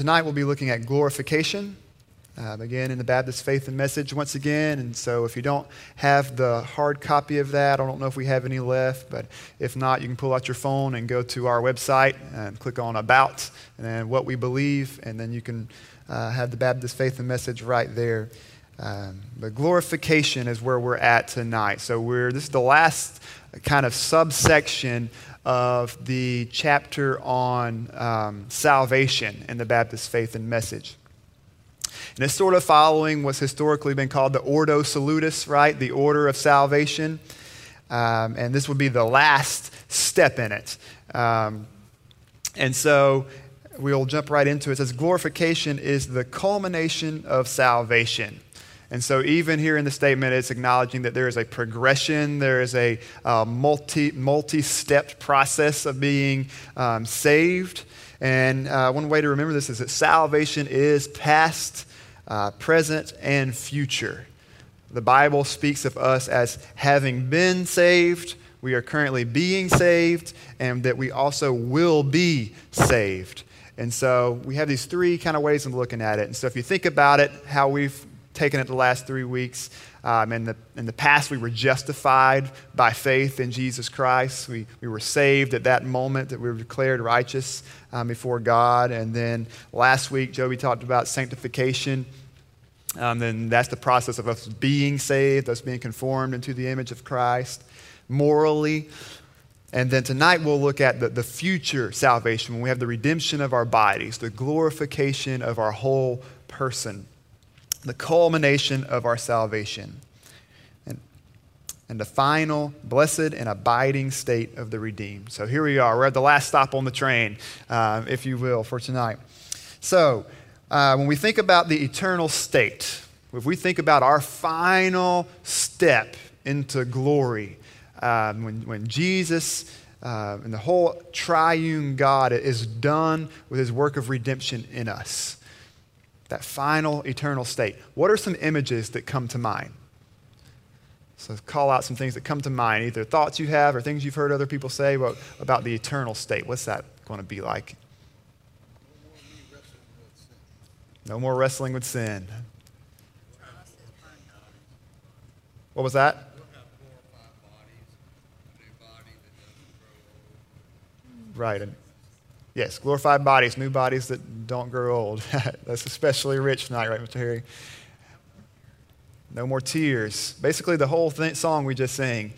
tonight we'll be looking at glorification. Um, again, in the Baptist Faith and Message once again. And so, if you don't have the hard copy of that, I don't know if we have any left, but if not, you can pull out your phone and go to our website and click on About and then What We Believe, and then you can uh, have the Baptist Faith and Message right there. Um, but glorification is where we're at tonight. So, we're, this is the last kind of subsection of the chapter on um, salvation in the Baptist Faith and Message. And it's sort of following what's historically been called the Ordo Salutis, right? The order of salvation. Um, and this would be the last step in it. Um, and so we'll jump right into it. It says, Glorification is the culmination of salvation. And so, even here in the statement, it's acknowledging that there is a progression, there is a uh, multi multi stepped process of being um, saved. And uh, one way to remember this is that salvation is past, uh, present, and future. The Bible speaks of us as having been saved, we are currently being saved, and that we also will be saved. And so we have these three kind of ways of looking at it. And so if you think about it, how we've taken it the last three weeks, um, in, the, in the past, we were justified by faith in Jesus Christ. We, we were saved at that moment that we were declared righteous um, before God. And then last week, Joby talked about sanctification. Um, then that's the process of us being saved, us being conformed into the image of Christ morally. And then tonight we'll look at the, the future salvation when we have the redemption of our bodies, the glorification of our whole person, the culmination of our salvation, and, and the final blessed and abiding state of the redeemed. So here we are. We're at the last stop on the train, uh, if you will, for tonight. So, uh, when we think about the eternal state, if we think about our final step into glory, um, when, when Jesus uh, and the whole triune God is done with his work of redemption in us, that final eternal state, what are some images that come to mind? So, call out some things that come to mind, either thoughts you have or things you've heard other people say about, about the eternal state. What's that going to be like? No more wrestling with sin. What was that? Right. And yes, glorified bodies, new bodies that don't grow old. That's especially rich tonight, right, Mr. Harry? No more tears. Basically, the whole song we just sang.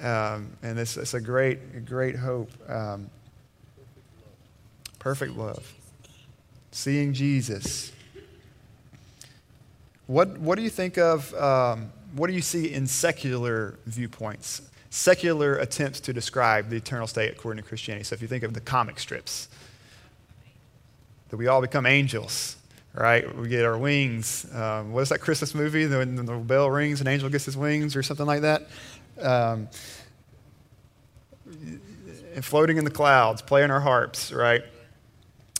Um, and it's, it's a great, great hope. Um, perfect love. Seeing Jesus. What, what do you think of, um, what do you see in secular viewpoints? Secular attempts to describe the eternal state according to Christianity. So if you think of the comic strips, that we all become angels, right? We get our wings. Um, what is that Christmas movie? When the bell rings, an angel gets his wings, or something like that. Um, and floating in the clouds, playing our harps, right?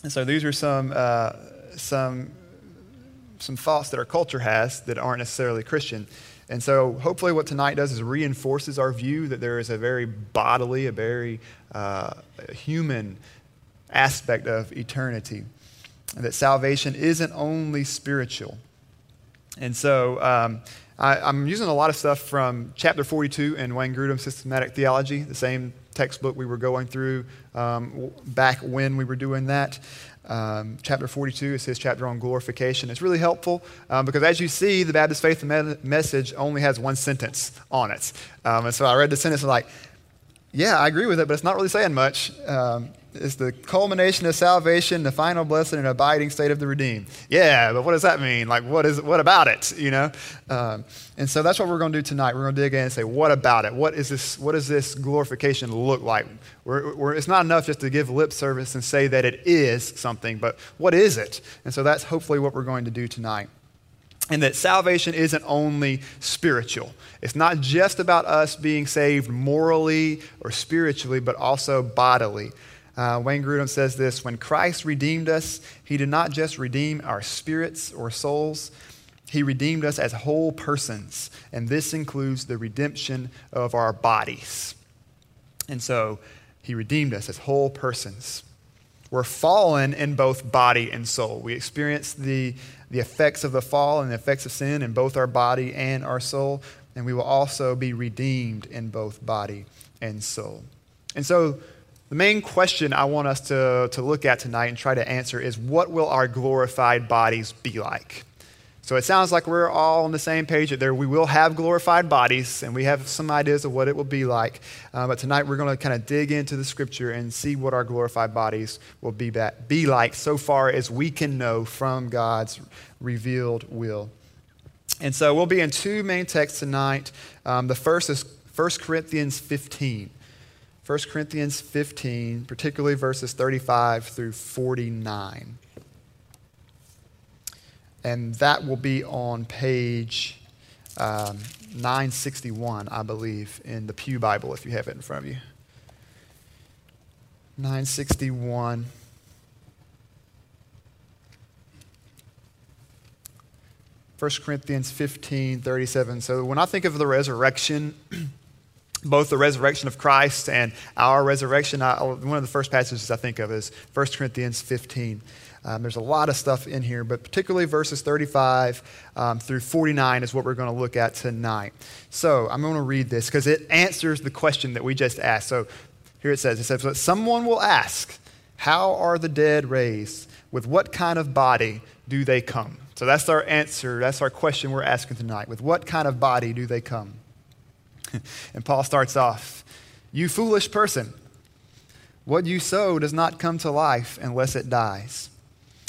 And so these are some uh, some some thoughts that our culture has that aren't necessarily Christian. And so, hopefully, what tonight does is reinforces our view that there is a very bodily, a very uh, human aspect of eternity, and that salvation isn't only spiritual. And so, um, I, am using a lot of stuff from chapter 42 in Wayne Grudem's Systematic Theology, the same textbook we were going through um, back when we were doing that. Um, chapter 42 is his chapter on glorification. It's really helpful um, because, as you see, the Baptist Faith Message only has one sentence on it. Um, and so I read the sentence and like, yeah, I agree with it, but it's not really saying much. Um, it's the culmination of salvation, the final blessing and abiding state of the redeemed. Yeah, but what does that mean? Like, what is what about it? You know, um, and so that's what we're going to do tonight. We're going to dig in and say, what about it? What is this? What does this glorification look like? We're, we're, it's not enough just to give lip service and say that it is something, but what is it? And so that's hopefully what we're going to do tonight. And that salvation isn't only spiritual. It's not just about us being saved morally or spiritually, but also bodily. Uh, Wayne Grudem says this When Christ redeemed us, he did not just redeem our spirits or souls, he redeemed us as whole persons. And this includes the redemption of our bodies. And so he redeemed us as whole persons. We're fallen in both body and soul. We experience the, the effects of the fall and the effects of sin in both our body and our soul, and we will also be redeemed in both body and soul. And so, the main question I want us to, to look at tonight and try to answer is what will our glorified bodies be like? So it sounds like we're all on the same page that there we will have glorified bodies and we have some ideas of what it will be like. Uh, but tonight we're going to kind of dig into the scripture and see what our glorified bodies will be, back, be like so far as we can know from God's revealed will. And so we'll be in two main texts tonight. Um, the first is 1 Corinthians 15. 1 Corinthians 15, particularly verses 35 through 49. And that will be on page um, 961, I believe, in the Pew Bible, if you have it in front of you. 961. First Corinthians 15, 37. So when I think of the resurrection, both the resurrection of Christ and our resurrection, I, one of the first passages I think of is 1 Corinthians 15. Um, there's a lot of stuff in here, but particularly verses 35 um, through 49 is what we're going to look at tonight. So I'm going to read this because it answers the question that we just asked. So here it says, it says, someone will ask, how are the dead raised? With what kind of body do they come? So that's our answer. That's our question we're asking tonight. With what kind of body do they come? and Paul starts off, you foolish person. What you sow does not come to life unless it dies.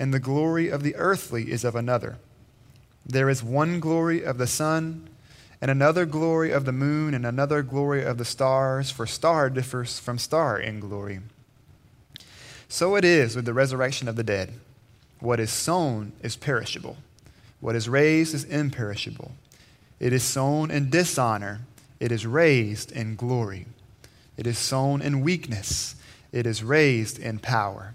and the glory of the earthly is of another. There is one glory of the sun, and another glory of the moon, and another glory of the stars, for star differs from star in glory. So it is with the resurrection of the dead. What is sown is perishable, what is raised is imperishable. It is sown in dishonor, it is raised in glory. It is sown in weakness, it is raised in power.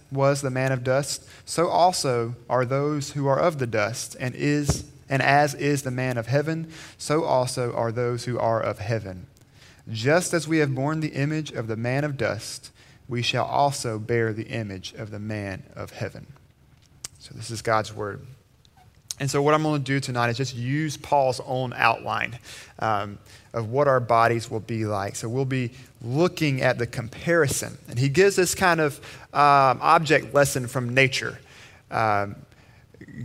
was the man of dust, so also are those who are of the dust, and is and as is the man of heaven, so also are those who are of heaven. Just as we have borne the image of the man of dust, we shall also bear the image of the man of heaven. So, this is God's word. And so, what I'm going to do tonight is just use Paul's own outline um, of what our bodies will be like. So, we'll be looking at the comparison. And he gives this kind of um, object lesson from nature. Um,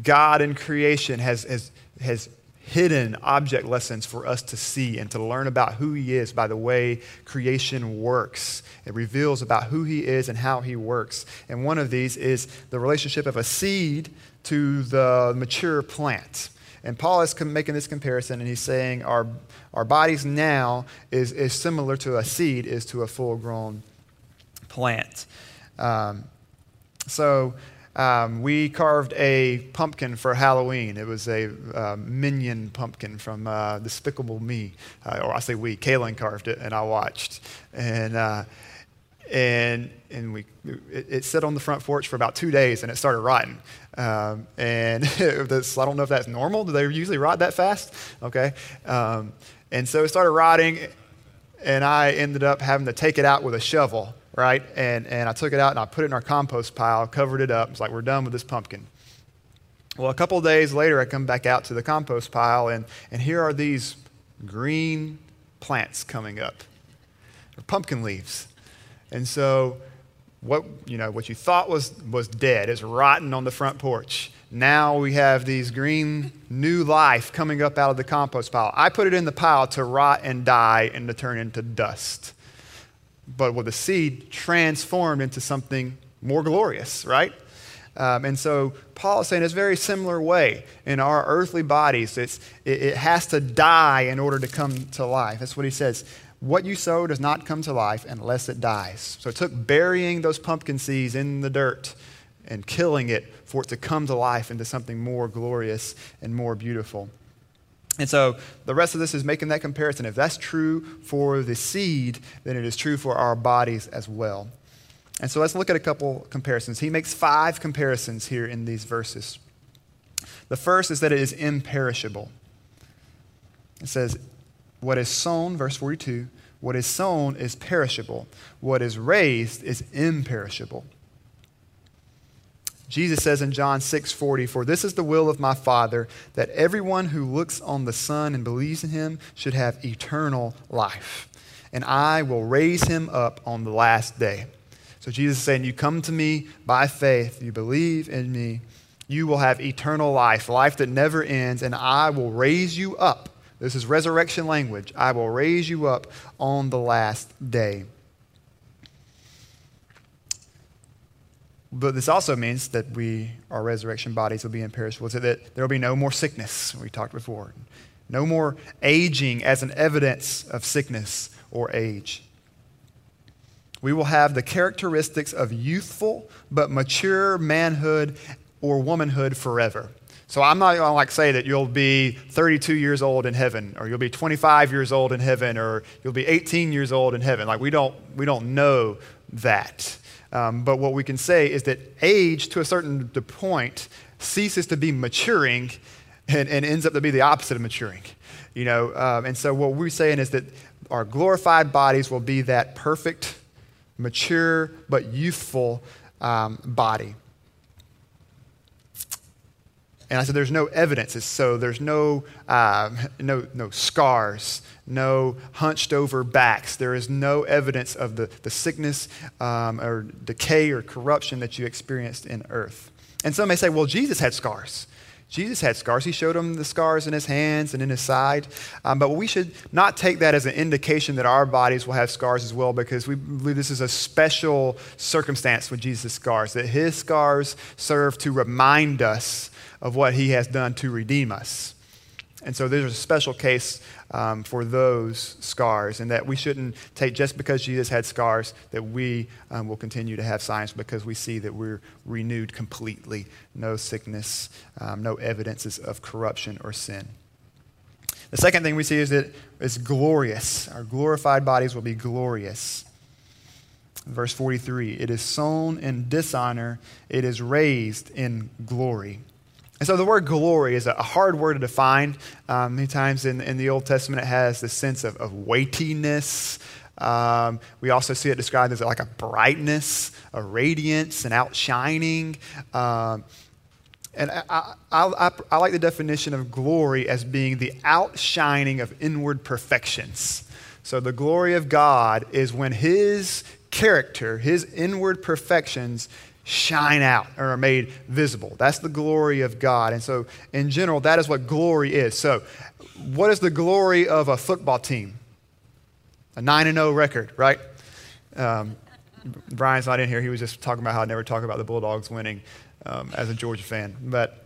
God in creation has, has, has hidden object lessons for us to see and to learn about who He is by the way creation works. It reveals about who He is and how He works. And one of these is the relationship of a seed to the mature plant. And Paul is making this comparison, and he's saying our, our bodies now is, is similar to a seed is to a full grown plant. Um, so um, we carved a pumpkin for Halloween. It was a uh, minion pumpkin from uh, Despicable Me, uh, or I say we. Kaylin carved it, and I watched. And uh, and and we it, it, sat on the front porch for about two days, and it started rotting. Um, and this, I don't know if that's normal. Do they usually rot that fast? Okay. Um, and so it started rotting, and I ended up having to take it out with a shovel right? And, and I took it out and I put it in our compost pile, covered it up. It's like, we're done with this pumpkin. Well, a couple days later, I come back out to the compost pile, and, and here are these green plants coming up. Pumpkin leaves. And so, what, you know, what you thought was, was dead is rotten on the front porch now we have these green new life coming up out of the compost pile. I put it in the pile to rot and die and to turn into dust. But with the seed transformed into something more glorious, right? Um, and so Paul is saying it's a very similar way in our earthly bodies. It's, it, it has to die in order to come to life. That's what he says. What you sow does not come to life unless it dies. So it took burying those pumpkin seeds in the dirt and killing it for it to come to life into something more glorious and more beautiful. And so the rest of this is making that comparison. If that's true for the seed, then it is true for our bodies as well. And so let's look at a couple comparisons. He makes five comparisons here in these verses. The first is that it is imperishable. It says, What is sown, verse 42, what is sown is perishable, what is raised is imperishable. Jesus says in John 6 40, For this is the will of my Father, that everyone who looks on the Son and believes in him should have eternal life. And I will raise him up on the last day. So Jesus is saying, You come to me by faith, you believe in me, you will have eternal life, life that never ends, and I will raise you up. This is resurrection language. I will raise you up on the last day. But this also means that we, our resurrection bodies will be imperishable, so that there will be no more sickness, we talked before. No more aging as an evidence of sickness or age we will have the characteristics of youthful but mature manhood or womanhood forever. So I'm not going to like say that you'll be 32 years old in heaven, or you'll be 25 years old in heaven, or you'll be 18 years old in heaven. Like we don't we don't know that. Um, but what we can say is that age to a certain point ceases to be maturing and, and ends up to be the opposite of maturing. You know, um, and so what we're saying is that our glorified bodies will be that perfect mature but youthful um, body. And I said, there's no evidence. So there's no, um, no, no scars, no hunched over backs. There is no evidence of the, the sickness um, or decay or corruption that you experienced in earth. And some may say, well, Jesus had scars. Jesus had scars. He showed them the scars in his hands and in his side. Um, but we should not take that as an indication that our bodies will have scars as well, because we believe this is a special circumstance with Jesus' scars, that his scars serve to remind us of what he has done to redeem us. And so there's a special case um, for those scars, and that we shouldn't take just because Jesus had scars that we um, will continue to have signs because we see that we're renewed completely. No sickness, um, no evidences of corruption or sin. The second thing we see is that it's glorious. Our glorified bodies will be glorious. Verse 43 it is sown in dishonor, it is raised in glory. And so the word glory is a hard word to define. Um, many times in, in the Old Testament, it has this sense of, of weightiness. Um, we also see it described as like a brightness, a radiance, an outshining. Um, and I, I, I, I, like the definition of glory as being the outshining of inward perfections. So the glory of God is when His character, His inward perfections, shine out or are made visible. That's the glory of God. And so, in general, that is what glory is. So, what is the glory of a football team? A 9 0 record, right? Um, Brian's not in here. He was just talking about how I never talk about the Bulldogs winning um, as a Georgia fan. But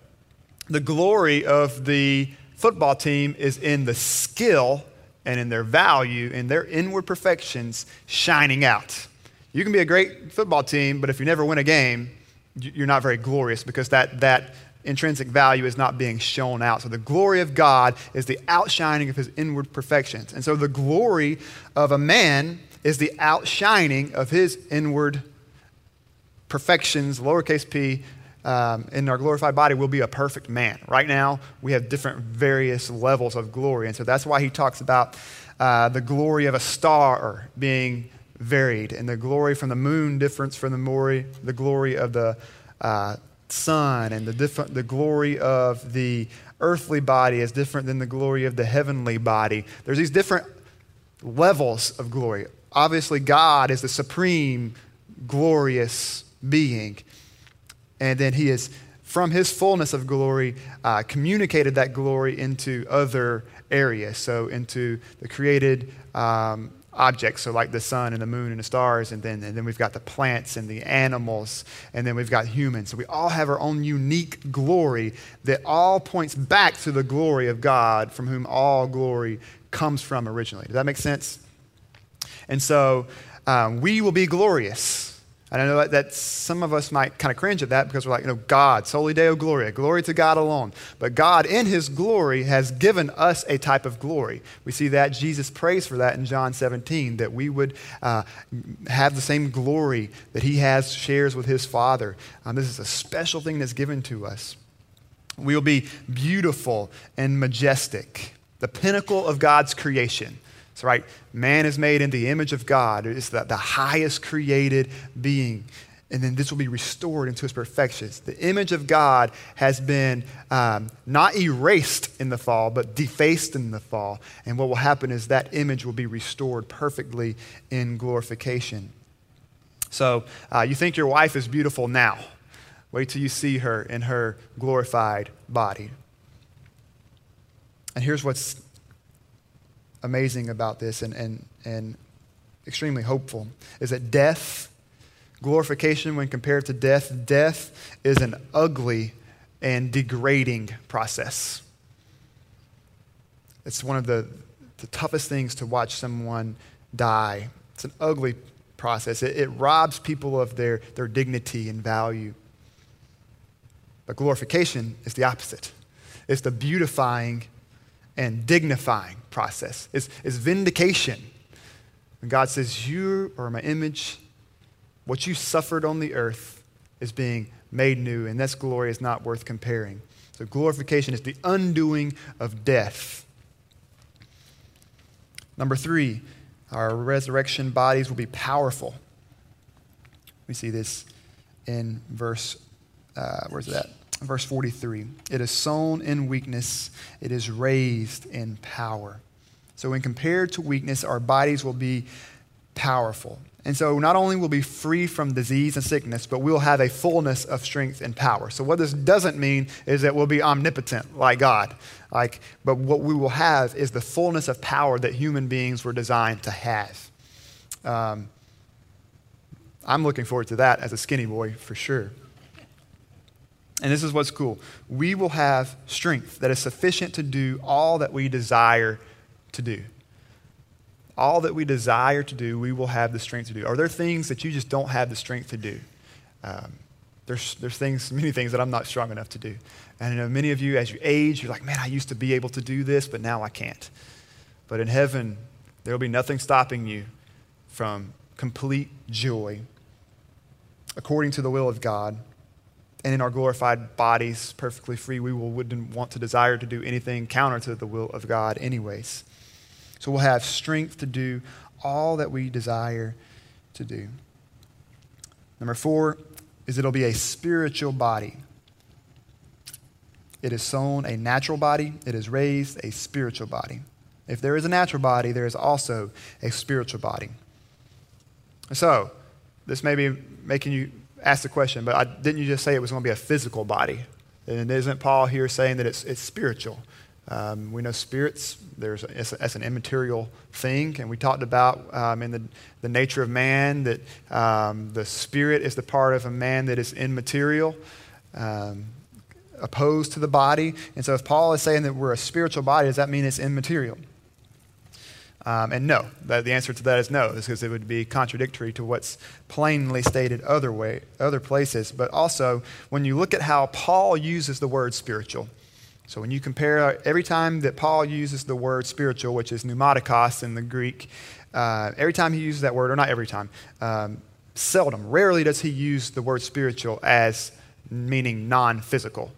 the glory of the football team is in the skill and in their value, in their inward perfections shining out. You can be a great football team, but if you never win a game, you're not very glorious because that, that intrinsic value is not being shown out. So the glory of God is the outshining of his inward perfections. And so the glory of a man is the outshining of his inward perfections, lowercase p, um, in our glorified body will be a perfect man. Right now, we have different various levels of glory. And so that's why he talks about uh, the glory of a star being varied, and the glory from the moon different from the glory, the glory of the uh, sun, and the, different, the glory of the earthly body is different than the glory of the heavenly body. There's these different levels of glory. Obviously, God is the supreme, glorious being, and then He is from his fullness of glory, uh, communicated that glory into other areas. So, into the created um, objects, so like the sun and the moon and the stars, and then, and then we've got the plants and the animals, and then we've got humans. So, we all have our own unique glory that all points back to the glory of God, from whom all glory comes from originally. Does that make sense? And so, um, we will be glorious and I know that, some of us might kind of cringe at that because we're like, you know, God, soli deo gloria, glory to God alone. But God, in his glory, has given us a type of glory. We see that Jesus prays for that in John 17, that we would uh, have the same glory that he has, shares with his Father. Um, this is a special thing that's given to us. We will be beautiful and majestic, the pinnacle of God's creation. Right. Man is made in the image of God. It's the, the highest created being. And then this will be restored into its perfections. The image of God has been um, not erased in the fall, but defaced in the fall. And what will happen is that image will be restored perfectly in glorification. So uh, you think your wife is beautiful now. Wait till you see her in her glorified body. And here's what's amazing about this and, and, and extremely hopeful is that death, glorification, when compared to death, death is an ugly and degrading process. It's one of the, the toughest things to watch someone die. It's an ugly process. It, it robs people of their, their dignity and value. But glorification is the opposite. It's the beautifying and dignifying process. It's, it's vindication. When God says, You are my image, what you suffered on the earth is being made new, and this glory is not worth comparing. So, glorification is the undoing of death. Number three, our resurrection bodies will be powerful. We see this in verse, uh, where's that? Verse 43. It is sown in weakness, it is raised in power. So, when compared to weakness, our bodies will be powerful. And so, not only will be free from disease and sickness, but we'll have a fullness of strength and power. So, what this doesn't mean is that we'll be omnipotent like God. Like, but what we will have is the fullness of power that human beings were designed to have. Um, I'm looking forward to that as a skinny boy for sure. And this is what's cool. We will have strength that is sufficient to do all that we desire to do. All that we desire to do, we will have the strength to do. Are there things that you just don't have the strength to do? Um, there's, there's things, many things that I'm not strong enough to do. And I know many of you, as you age, you're like, man, I used to be able to do this, but now I can't. But in heaven, there will be nothing stopping you from complete joy according to the will of God and in our glorified bodies, perfectly free, we will, wouldn't want to desire to do anything counter to the will of God, anyways. So we'll have strength to do all that we desire to do. Number four is it'll be a spiritual body. It is sown a natural body, it is raised a spiritual body. If there is a natural body, there is also a spiritual body. So, this may be making you ask the question, but I, didn't you just say it was going to be a physical body? And isn't Paul here saying that it's, it's spiritual? Um, we know spirits, there's a, it's, a, it's, an immaterial thing, and we talked about um, in the, the nature of man that um, the spirit is the part of a man that is immaterial, um, opposed to the body. And so, if Paul is saying that we're a spiritual body, does that mean it's immaterial? Um, and no, the, the answer to that is no, because it would be contradictory to what's plainly stated other way, other places. But also, when you look at how Paul uses the word spiritual, so when you compare every time that Paul uses the word spiritual, which is pneumatikos in the Greek, uh, every time he uses that word, or not every time, um, seldom, rarely does he use the word spiritual as meaning non physical.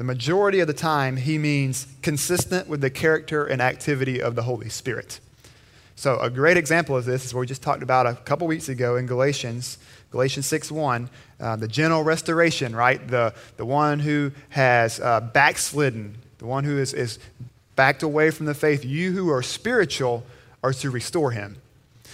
The majority of the time, he means consistent with the character and activity of the Holy Spirit. So, a great example of this is what we just talked about a couple weeks ago in Galatians, Galatians 6 1, uh, the general restoration, right? The, the one who has uh, backslidden, the one who is, is backed away from the faith. You who are spiritual are to restore him.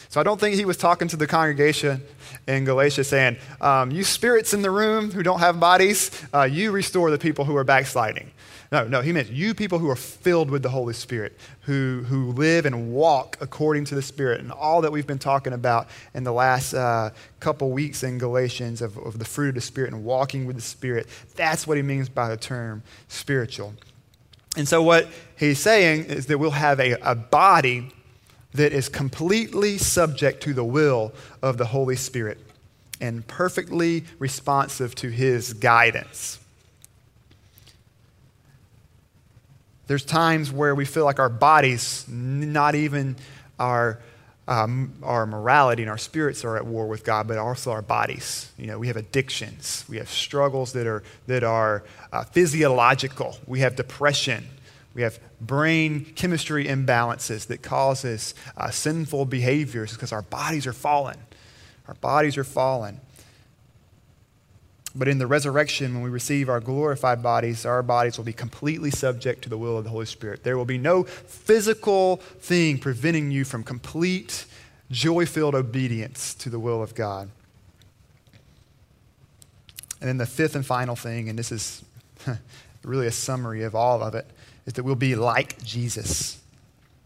So I don't think he was talking to the congregation in Galatia saying, um, You spirits in the room who don't have bodies, uh, you restore the people who are backsliding. No, no, he meant you people who are filled with the Holy Spirit, who, who live and walk according to the Spirit, and all that we've been talking about in the last uh, couple weeks in Galatians of, of the fruit of the Spirit and walking with the Spirit. That's what he means by the term spiritual. And so, what he's saying is that we'll have a, a body that is completely subject to the will of the Holy Spirit and perfectly responsive to his guidance. There's times where we feel like our bodies, not even our, um, our morality and our spirits are at war with God, but also our bodies. You know, we have addictions. We have struggles that are, that are uh, physiological. We have depression. We have brain chemistry imbalances that causes uh, sinful behaviors because our bodies are fallen. Our bodies are fallen. But in the resurrection, when we receive our glorified bodies, our bodies will be completely subject to the will of the Holy Spirit. There will be no physical thing preventing you from complete, joy filled obedience to the will of God. And then the fifth and final thing, and this is really a summary of all of it, is that we'll be like Jesus.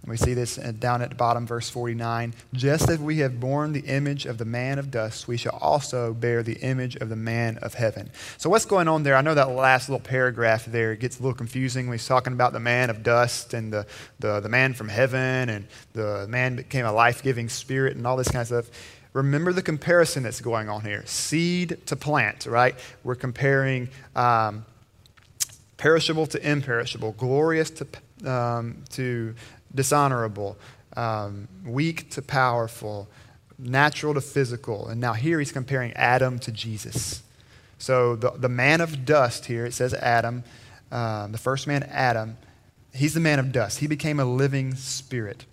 And we see this down at the bottom, verse 49. Just as we have borne the image of the man of dust, we shall also bear the image of the man of heaven. So, what's going on there? I know that last little paragraph there gets a little confusing. He's talking about the man of dust and the, the, the man from heaven and the man became a life giving spirit and all this kind of stuff. Remember the comparison that's going on here seed to plant, right? We're comparing um, perishable to imperishable, glorious to, um, to dishonorable, um, weak to powerful, natural to physical. And now here he's comparing Adam to Jesus. So the, the man of dust here, it says Adam, um, the first man, Adam, he's the man of dust. He became a living spirit,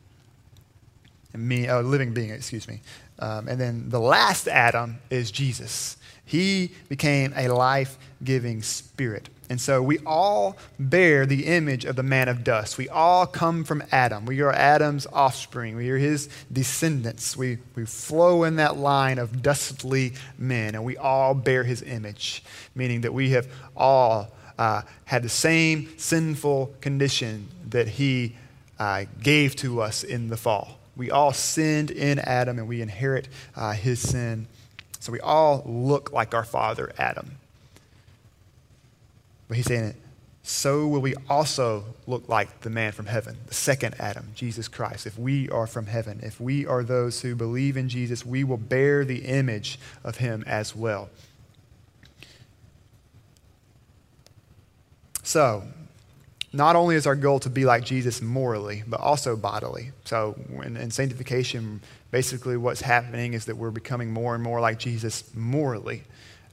me, a living being, excuse me. Um, and then the last Adam is Jesus. He became a life giving spirit. And so we all bear the image of the man of dust. We all come from Adam. We are Adam's offspring. We are his descendants. We, we flow in that line of dustly men, and we all bear his image, meaning that we have all uh, had the same sinful condition that he uh, gave to us in the fall. We all sinned in Adam, and we inherit uh, his sin. So we all look like our father, Adam. But he's saying, it, so will we also look like the man from heaven, the second Adam, Jesus Christ. If we are from heaven, if we are those who believe in Jesus, we will bear the image of him as well. So, not only is our goal to be like Jesus morally, but also bodily. So, in, in sanctification, basically what's happening is that we're becoming more and more like Jesus morally.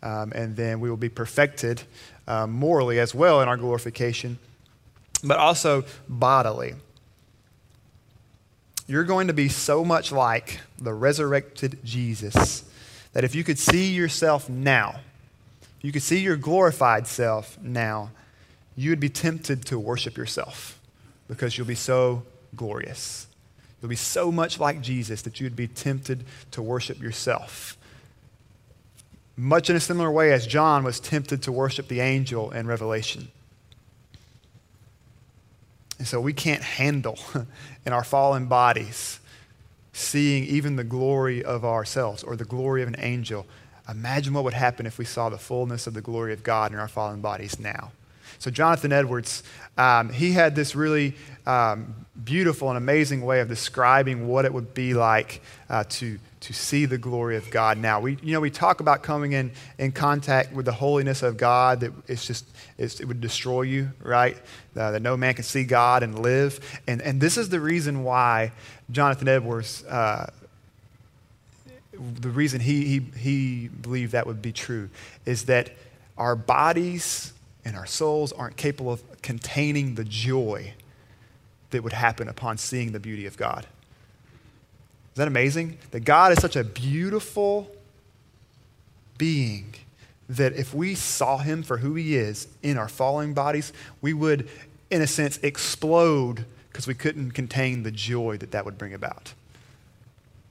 Um, and then we will be perfected uh, morally as well in our glorification, but also bodily. You're going to be so much like the resurrected Jesus that if you could see yourself now, you could see your glorified self now, you would be tempted to worship yourself because you'll be so glorious. You'll be so much like Jesus that you'd be tempted to worship yourself much in a similar way as John was tempted to worship the angel in Revelation. And so we can't handle in our fallen bodies seeing even the glory of ourselves or the glory of an angel. Imagine what would happen if we saw the fullness of the glory of God in our fallen bodies now. So, Jonathan Edwards, um, he had this really um, beautiful and amazing way of describing what it would be like uh, to to see the glory of God now. We, you know, we talk about coming in, in contact with the holiness of God that it's just, it's, it would destroy you, right? Uh, that no man can see God and live. And, and this is the reason why Jonathan Edwards, uh, the reason he, he, he believed that would be true is that our bodies and our souls aren't capable of containing the joy that would happen upon seeing the beauty of God. Is that amazing? That God is such a beautiful being that if we saw him for who he is in our falling bodies, we would, in a sense, explode because we couldn't contain the joy that that would bring about.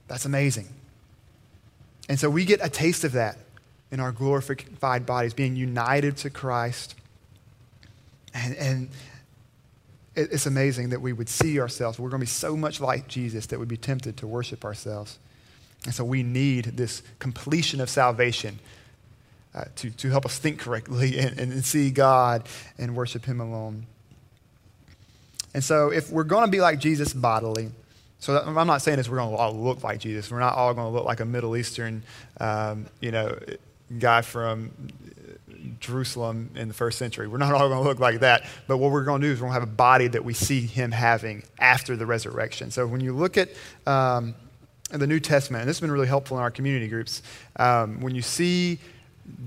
That's amazing. And so we get a taste of that in our glorified bodies, being united to Christ. And, and it's amazing that we would see ourselves. We're going to be so much like Jesus that we'd be tempted to worship ourselves. And so we need this completion of salvation uh, to, to help us think correctly and, and see God and worship Him alone. And so if we're going to be like Jesus bodily, so I'm not saying this we're going to all look like Jesus. We're not all going to look like a Middle Eastern, um, you know, guy from Jerusalem in the first century. We're not all going to look like that. But what we're going to do is we're going to have a body that we see him having after the resurrection. So when you look at um, the New Testament, and this has been really helpful in our community groups, um, when you see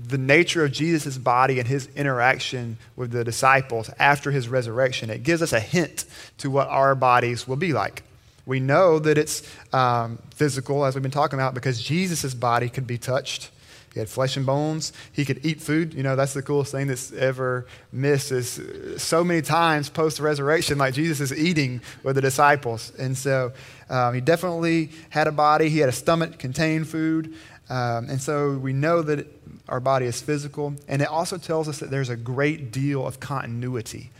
the nature of Jesus' body and his interaction with the disciples after his resurrection, it gives us a hint to what our bodies will be like. We know that it's um, physical, as we've been talking about, because Jesus' body could be touched. He had flesh and bones. He could eat food. You know, that's the coolest thing that's ever missed is so many times post resurrection, like Jesus is eating with the disciples. And so um, he definitely had a body. He had a stomach, contained food. Um, and so we know that our body is physical. And it also tells us that there's a great deal of continuity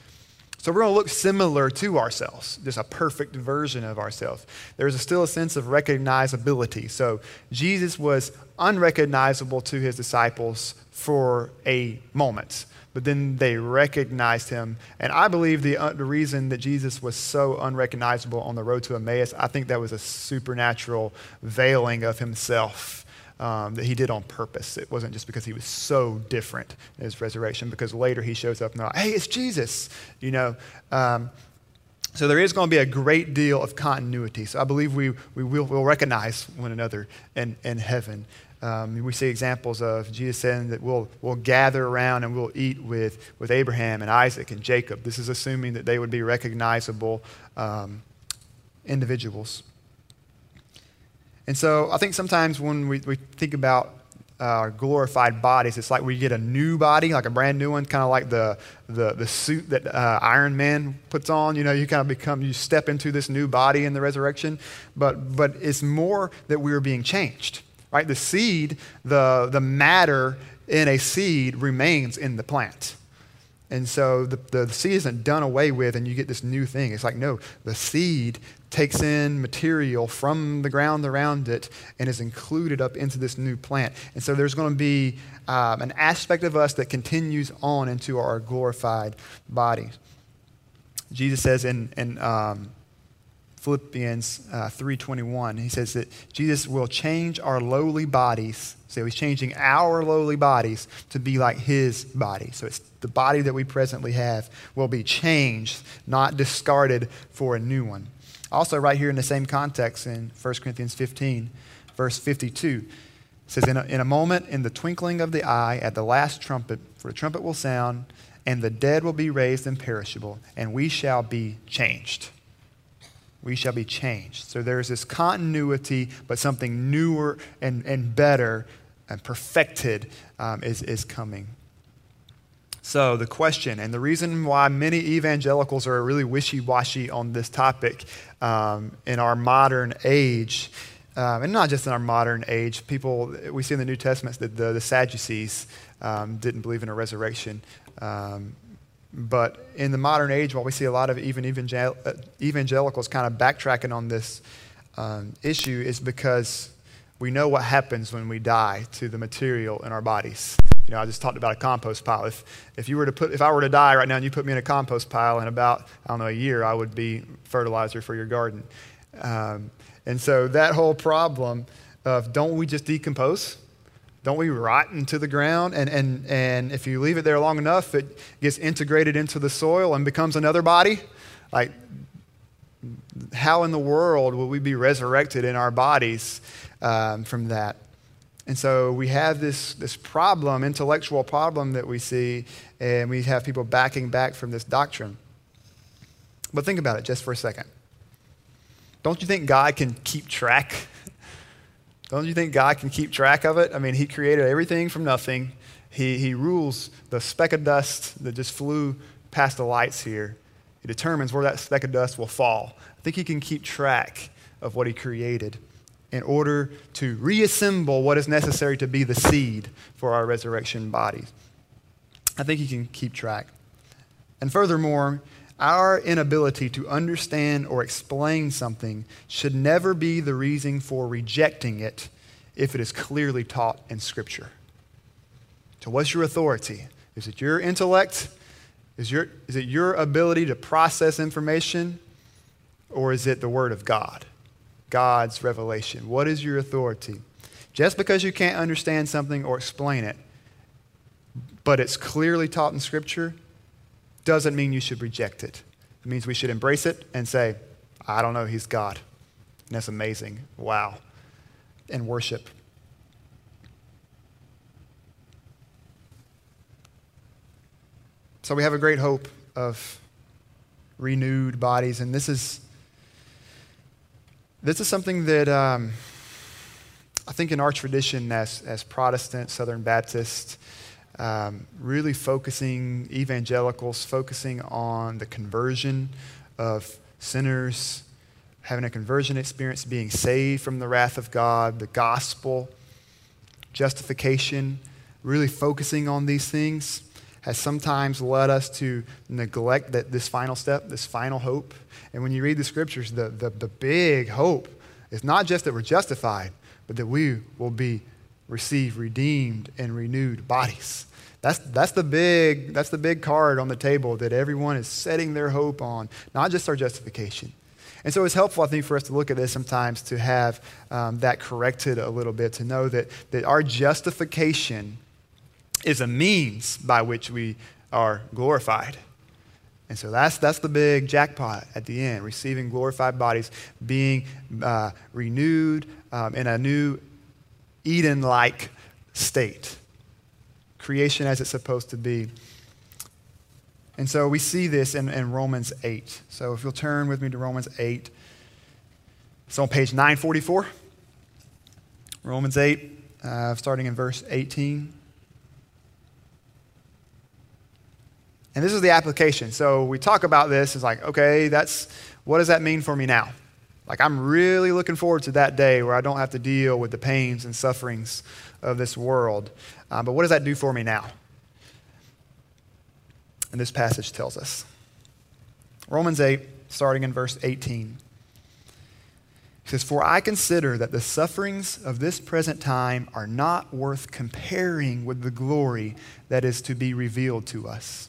so we're going to look similar to ourselves, just a perfect version of ourselves. There's still a sense of recognizability. So Jesus was unrecognizable to his disciples for a moment, but then they recognized him. And I believe the, uh, the reason that Jesus was so unrecognizable on the road to Emmaus, I think that was a supernatural veiling of himself um, that he did on purpose. It wasn't just because he was so different in his resurrection, because later he shows up and they're like, hey, it's Jesus, you know. Um, so there is going to be a great deal of continuity. So I believe we, we will will recognize one another in, in heaven. Um, we see examples of Jesus saying that we'll, we'll gather around and we'll eat with, with Abraham and Isaac and Jacob. This is assuming that they would be recognizable um, individuals. And so I think sometimes when we, we think about our glorified bodies, it's like we get a new body, like a brand new one, kind of like the, the, the suit that uh, Iron Man puts on. You know, you kind of become, you step into this new body in the resurrection. But, but it's more that we are being changed, right? The seed, the, the matter in a seed remains in the plant. And so the, the seed isn't done away with, and you get this new thing. It's like, no, the seed takes in material from the ground around it and is included up into this new plant. And so there's going to be um, an aspect of us that continues on into our glorified bodies. Jesus says in, in um, Philippians uh, 3.21, he says that Jesus will change our lowly bodies. So he's changing our lowly bodies to be like his body. So it's the body that we presently have will be changed, not discarded for a new one. Also, right here in the same context in 1 Corinthians 15, verse 52, says, in a, in a moment, in the twinkling of the eye, at the last trumpet, for the trumpet will sound, and the dead will be raised imperishable, and we shall be changed. We shall be changed. So there's this continuity, but something newer and, and better and perfected um, is, is coming. So, the question, and the reason why many evangelicals are really wishy washy on this topic um, in our modern age, um, and not just in our modern age, people, we see in the New Testament that the, the Sadducees um, didn't believe in a resurrection. Um, but in the modern age, while we see a lot of even evangel- uh, evangelicals kind of backtracking on this um, issue, is because we know what happens when we die to the material in our bodies. You know, I just talked about a compost pile. If, if you were to put, if I were to die right now and you put me in a compost pile in about, I don't know, a year, I would be fertilizer for your garden. Um, and so that whole problem of don't we just decompose? Don't we rot into the ground? And, and, and if you leave it there long enough, it gets integrated into the soil and becomes another body? Like, how in the world will we be resurrected in our bodies um, from that? And so we have this, this problem, intellectual problem that we see, and we have people backing back from this doctrine. But think about it just for a second. Don't you think God can keep track? Don't you think God can keep track of it? I mean, He created everything from nothing. He, he rules the speck of dust that just flew past the lights here. He determines where that speck of dust will fall. I think He can keep track of what He created. In order to reassemble what is necessary to be the seed for our resurrection bodies. I think you can keep track. And furthermore, our inability to understand or explain something should never be the reason for rejecting it if it is clearly taught in Scripture. So, what's your authority? Is it your intellect? Is, your, is it your ability to process information? Or is it the Word of God? God's revelation? What is your authority? Just because you can't understand something or explain it, but it's clearly taught in Scripture, doesn't mean you should reject it. It means we should embrace it and say, I don't know, He's God. And that's amazing. Wow. And worship. So we have a great hope of renewed bodies, and this is this is something that um, I think in our tradition as, as Protestant, Southern Baptist, um, really focusing, evangelicals focusing on the conversion of sinners, having a conversion experience, being saved from the wrath of God, the gospel, justification, really focusing on these things has sometimes led us to neglect that, this final step, this final hope. And when you read the scriptures, the, the, the big hope is not just that we're justified, but that we will be receive redeemed and renewed bodies. That's, that's, the big, that's the big card on the table that everyone is setting their hope on, not just our justification. And so it's helpful, I think, for us to look at this sometimes to have um, that corrected a little bit, to know that, that our justification is a means by which we are glorified. And so that's, that's the big jackpot at the end receiving glorified bodies, being uh, renewed um, in a new Eden like state. Creation as it's supposed to be. And so we see this in, in Romans 8. So if you'll turn with me to Romans 8, it's on page 944. Romans 8, uh, starting in verse 18. And this is the application. So we talk about this. It's like, okay, that's what does that mean for me now? Like, I'm really looking forward to that day where I don't have to deal with the pains and sufferings of this world. Uh, but what does that do for me now? And this passage tells us Romans 8, starting in verse 18. He says, For I consider that the sufferings of this present time are not worth comparing with the glory that is to be revealed to us.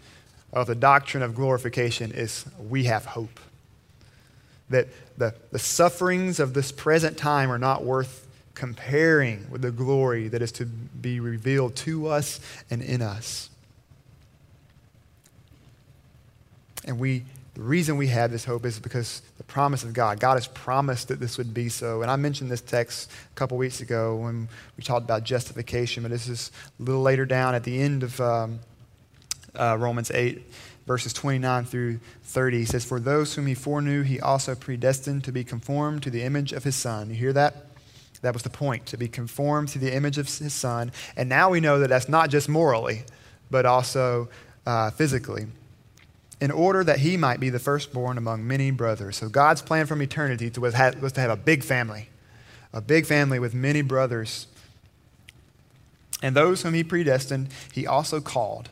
of the doctrine of glorification is we have hope. That the, the sufferings of this present time are not worth comparing with the glory that is to be revealed to us and in us. And we, the reason we have this hope is because the promise of God. God has promised that this would be so. And I mentioned this text a couple weeks ago when we talked about justification, but this is a little later down at the end of um, uh, Romans 8, verses 29 through 30. He says, For those whom he foreknew, he also predestined to be conformed to the image of his Son. You hear that? That was the point, to be conformed to the image of his Son. And now we know that that's not just morally, but also uh, physically. In order that he might be the firstborn among many brothers. So God's plan from eternity was, was to have a big family, a big family with many brothers. And those whom he predestined, he also called.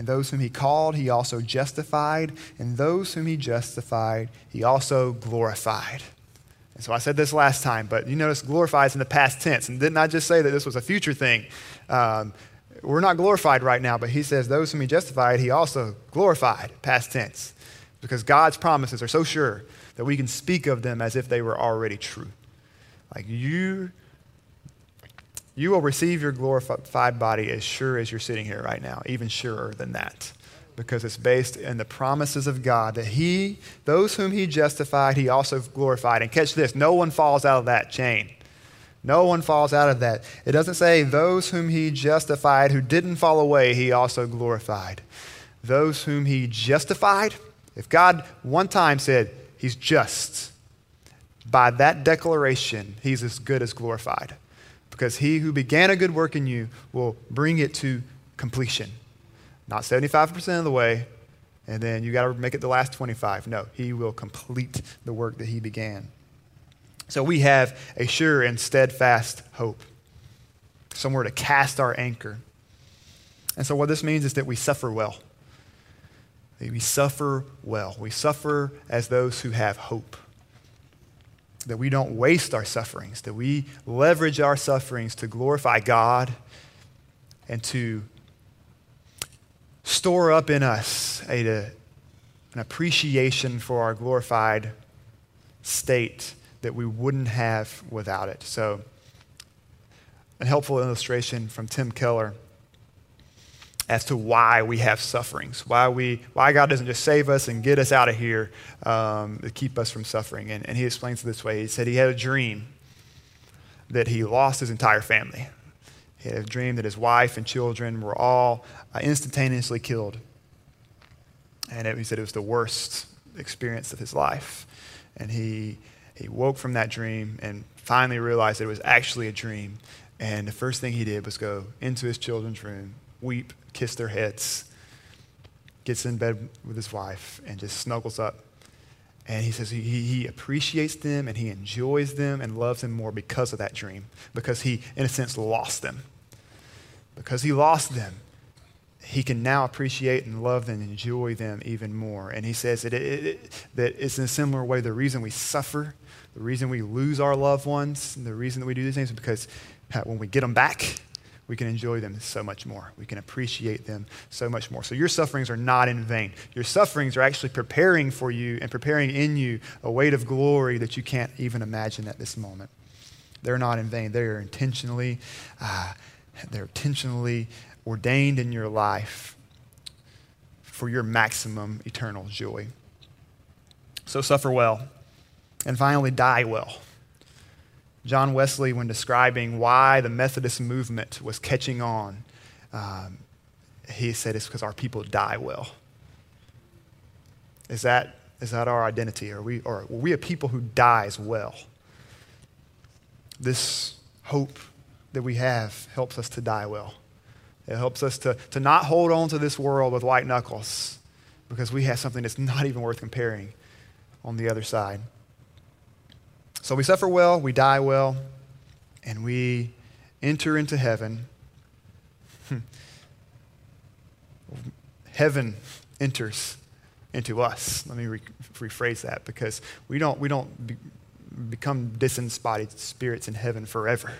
And those whom he called, he also justified. And those whom he justified, he also glorified. And so I said this last time, but you notice glorified is in the past tense. And didn't I just say that this was a future thing? Um, we're not glorified right now, but he says those whom he justified, he also glorified, past tense. Because God's promises are so sure that we can speak of them as if they were already true. Like you, you will receive your glorified body as sure as you're sitting here right now, even surer than that because it's based in the promises of God that He, those whom He justified, He also glorified. And catch this no one falls out of that chain. No one falls out of that. It doesn't say those whom He justified, who didn't fall away, He also glorified. Those whom He justified, if God one time said, He's just, by that declaration, He's as good as glorified. Because He who began a good work in you will bring it to completion. Not 75% of the way, and then you got to make it the last 25. No, he will complete the work that he began. So we have a sure and steadfast hope, somewhere to cast our anchor. And so what this means is that we suffer well. We suffer well. We suffer as those who have hope. That we don't waste our sufferings, that we leverage our sufferings to glorify God and to store up in us a, an appreciation for our glorified state that we wouldn't have without it. So, a helpful illustration from Tim Keller as to why we have sufferings, why, we, why God doesn't just save us and get us out of here um, to keep us from suffering. And, and he explains it this way He said he had a dream that he lost his entire family. He had a dream that his wife and children were all uh, instantaneously killed. And it, he said it was the worst experience of his life. And he, he woke from that dream and finally realized that it was actually a dream. And the first thing he did was go into his children's room, weep, kiss their heads, gets in bed with his wife, and just snuggles up. And he says he, he appreciates them and he enjoys them and loves them more because of that dream, because he, in a sense, lost them because he lost them, he can now appreciate and love and enjoy them even more. And he says that, it, it, that it's in a similar way the reason we suffer, the reason we lose our loved ones, the reason that we do these things is because when we get them back, we can enjoy them so much more. We can appreciate them so much more. So your sufferings are not in vain. Your sufferings are actually preparing for you and preparing in you a weight of glory that you can't even imagine at this moment. They're not in vain. They are intentionally uh, they're intentionally ordained in your life for your maximum eternal joy. So suffer well. And finally, die well. John Wesley, when describing why the Methodist movement was catching on, um, he said it's because our people die well. Is that, is that our identity? Are we, or are we a people who dies well? This hope that we have helps us to die well. It helps us to, to not hold on to this world with white knuckles because we have something that's not even worth comparing on the other side. So we suffer well, we die well, and we enter into heaven. heaven enters into us. Let me re- rephrase that because we don't, we don't be, become disembodied spirits in heaven forever.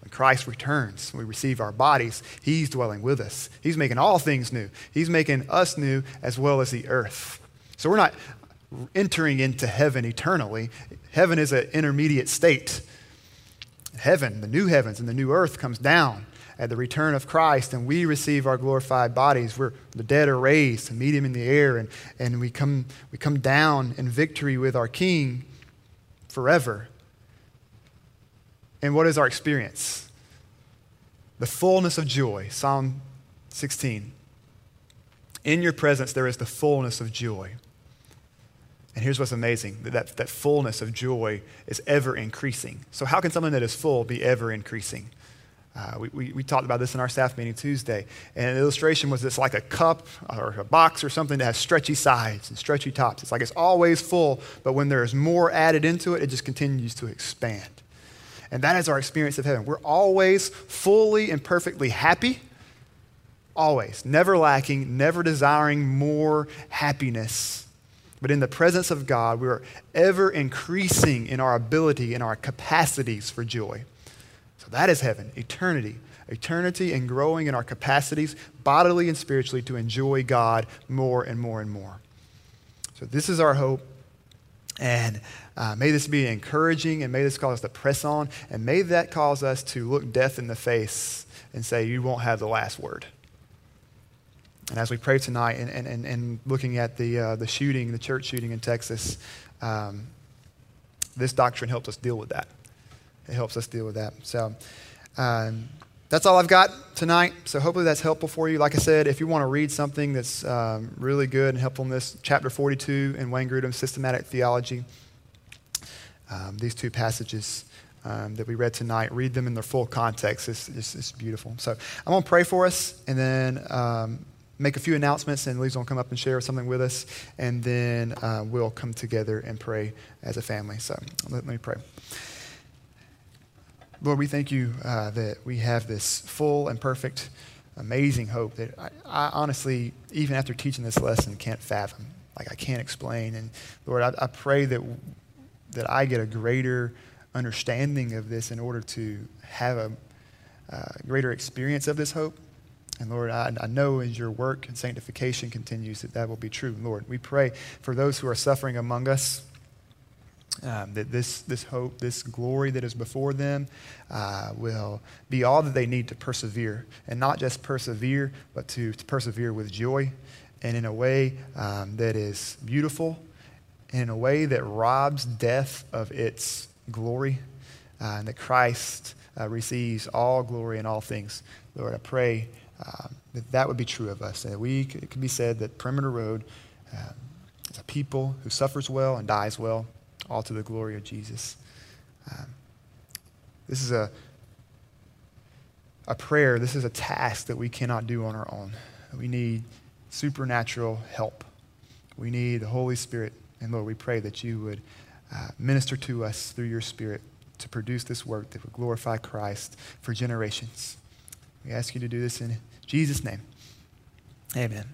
When Christ returns, we receive our bodies, He's dwelling with us. He's making all things new. He's making us new as well as the earth. So we're not entering into heaven eternally. Heaven is an intermediate state. Heaven, the new heavens and the new earth, comes down at the return of Christ, and we receive our glorified bodies. We're, the dead are raised to meet Him in the air, and, and we, come, we come down in victory with our King forever. And what is our experience? The fullness of joy. Psalm 16. In your presence, there is the fullness of joy. And here's what's amazing that, that fullness of joy is ever increasing. So, how can something that is full be ever increasing? Uh, we, we, we, talked about this in our staff meeting Tuesday. And the illustration was it's like a cup or a box or something that has stretchy sides and stretchy tops. It's like it's always full, but when there's more added into it, it just continues to expand. And that is our experience of heaven. We're always fully and perfectly happy, always, never lacking, never desiring more happiness. But in the presence of God, we are ever increasing in our ability and our capacities for joy. So that is heaven, eternity. Eternity and growing in our capacities, bodily and spiritually, to enjoy God more and more and more. So, this is our hope. And uh, may this be encouraging and may this cause us to press on. And may that cause us to look death in the face and say, You won't have the last word. And as we pray tonight and, and, and, looking at the, uh, the shooting, the church shooting in Texas, um, this doctrine helps us deal with that. It helps us deal with that. So um, that's all I've got tonight. So hopefully that's helpful for you. Like I said, if you want to read something that's um, really good and helpful in this, chapter 42 in Wayne Grudem's Systematic Theology, um, these two passages. Um, that we read tonight. Read them in their full context. It's, it's, it's beautiful. So I'm going to pray for us, and then um, make a few announcements, and Lee's going to come up and share something with us, and then uh, we'll come together and pray as a family. So let, let me pray. Lord, we thank you uh, that we have this full and perfect, amazing hope that I, I, honestly, even after teaching this lesson, can't fathom. Like I can't explain. And Lord, I, I pray that that I get a greater understanding of this in order to have a uh, greater experience of this hope and Lord, I, I, know as your work and sanctification continues that that will be true. Lord, we pray for those who are suffering among us. Um, that this, this hope, this glory that is before them uh, will be all that they need to persevere. And not just persevere, but to, to persevere with joy and in a way um, that is beautiful, and in a way that robs death of its glory, uh, and that Christ uh, receives all glory in all things. Lord, I pray um, that that would be true of us. That we, it could be said that Perimeter Road um, is a people who suffers well and dies well, all to the glory of Jesus. Um, this is a, a prayer, this is a task that we cannot do on our own. We need supernatural help. We need the Holy Spirit. And Lord, we pray that you would uh, minister to us through your Spirit to produce this work that would glorify Christ for generations. We ask you to do this in Jesus' name. Amen.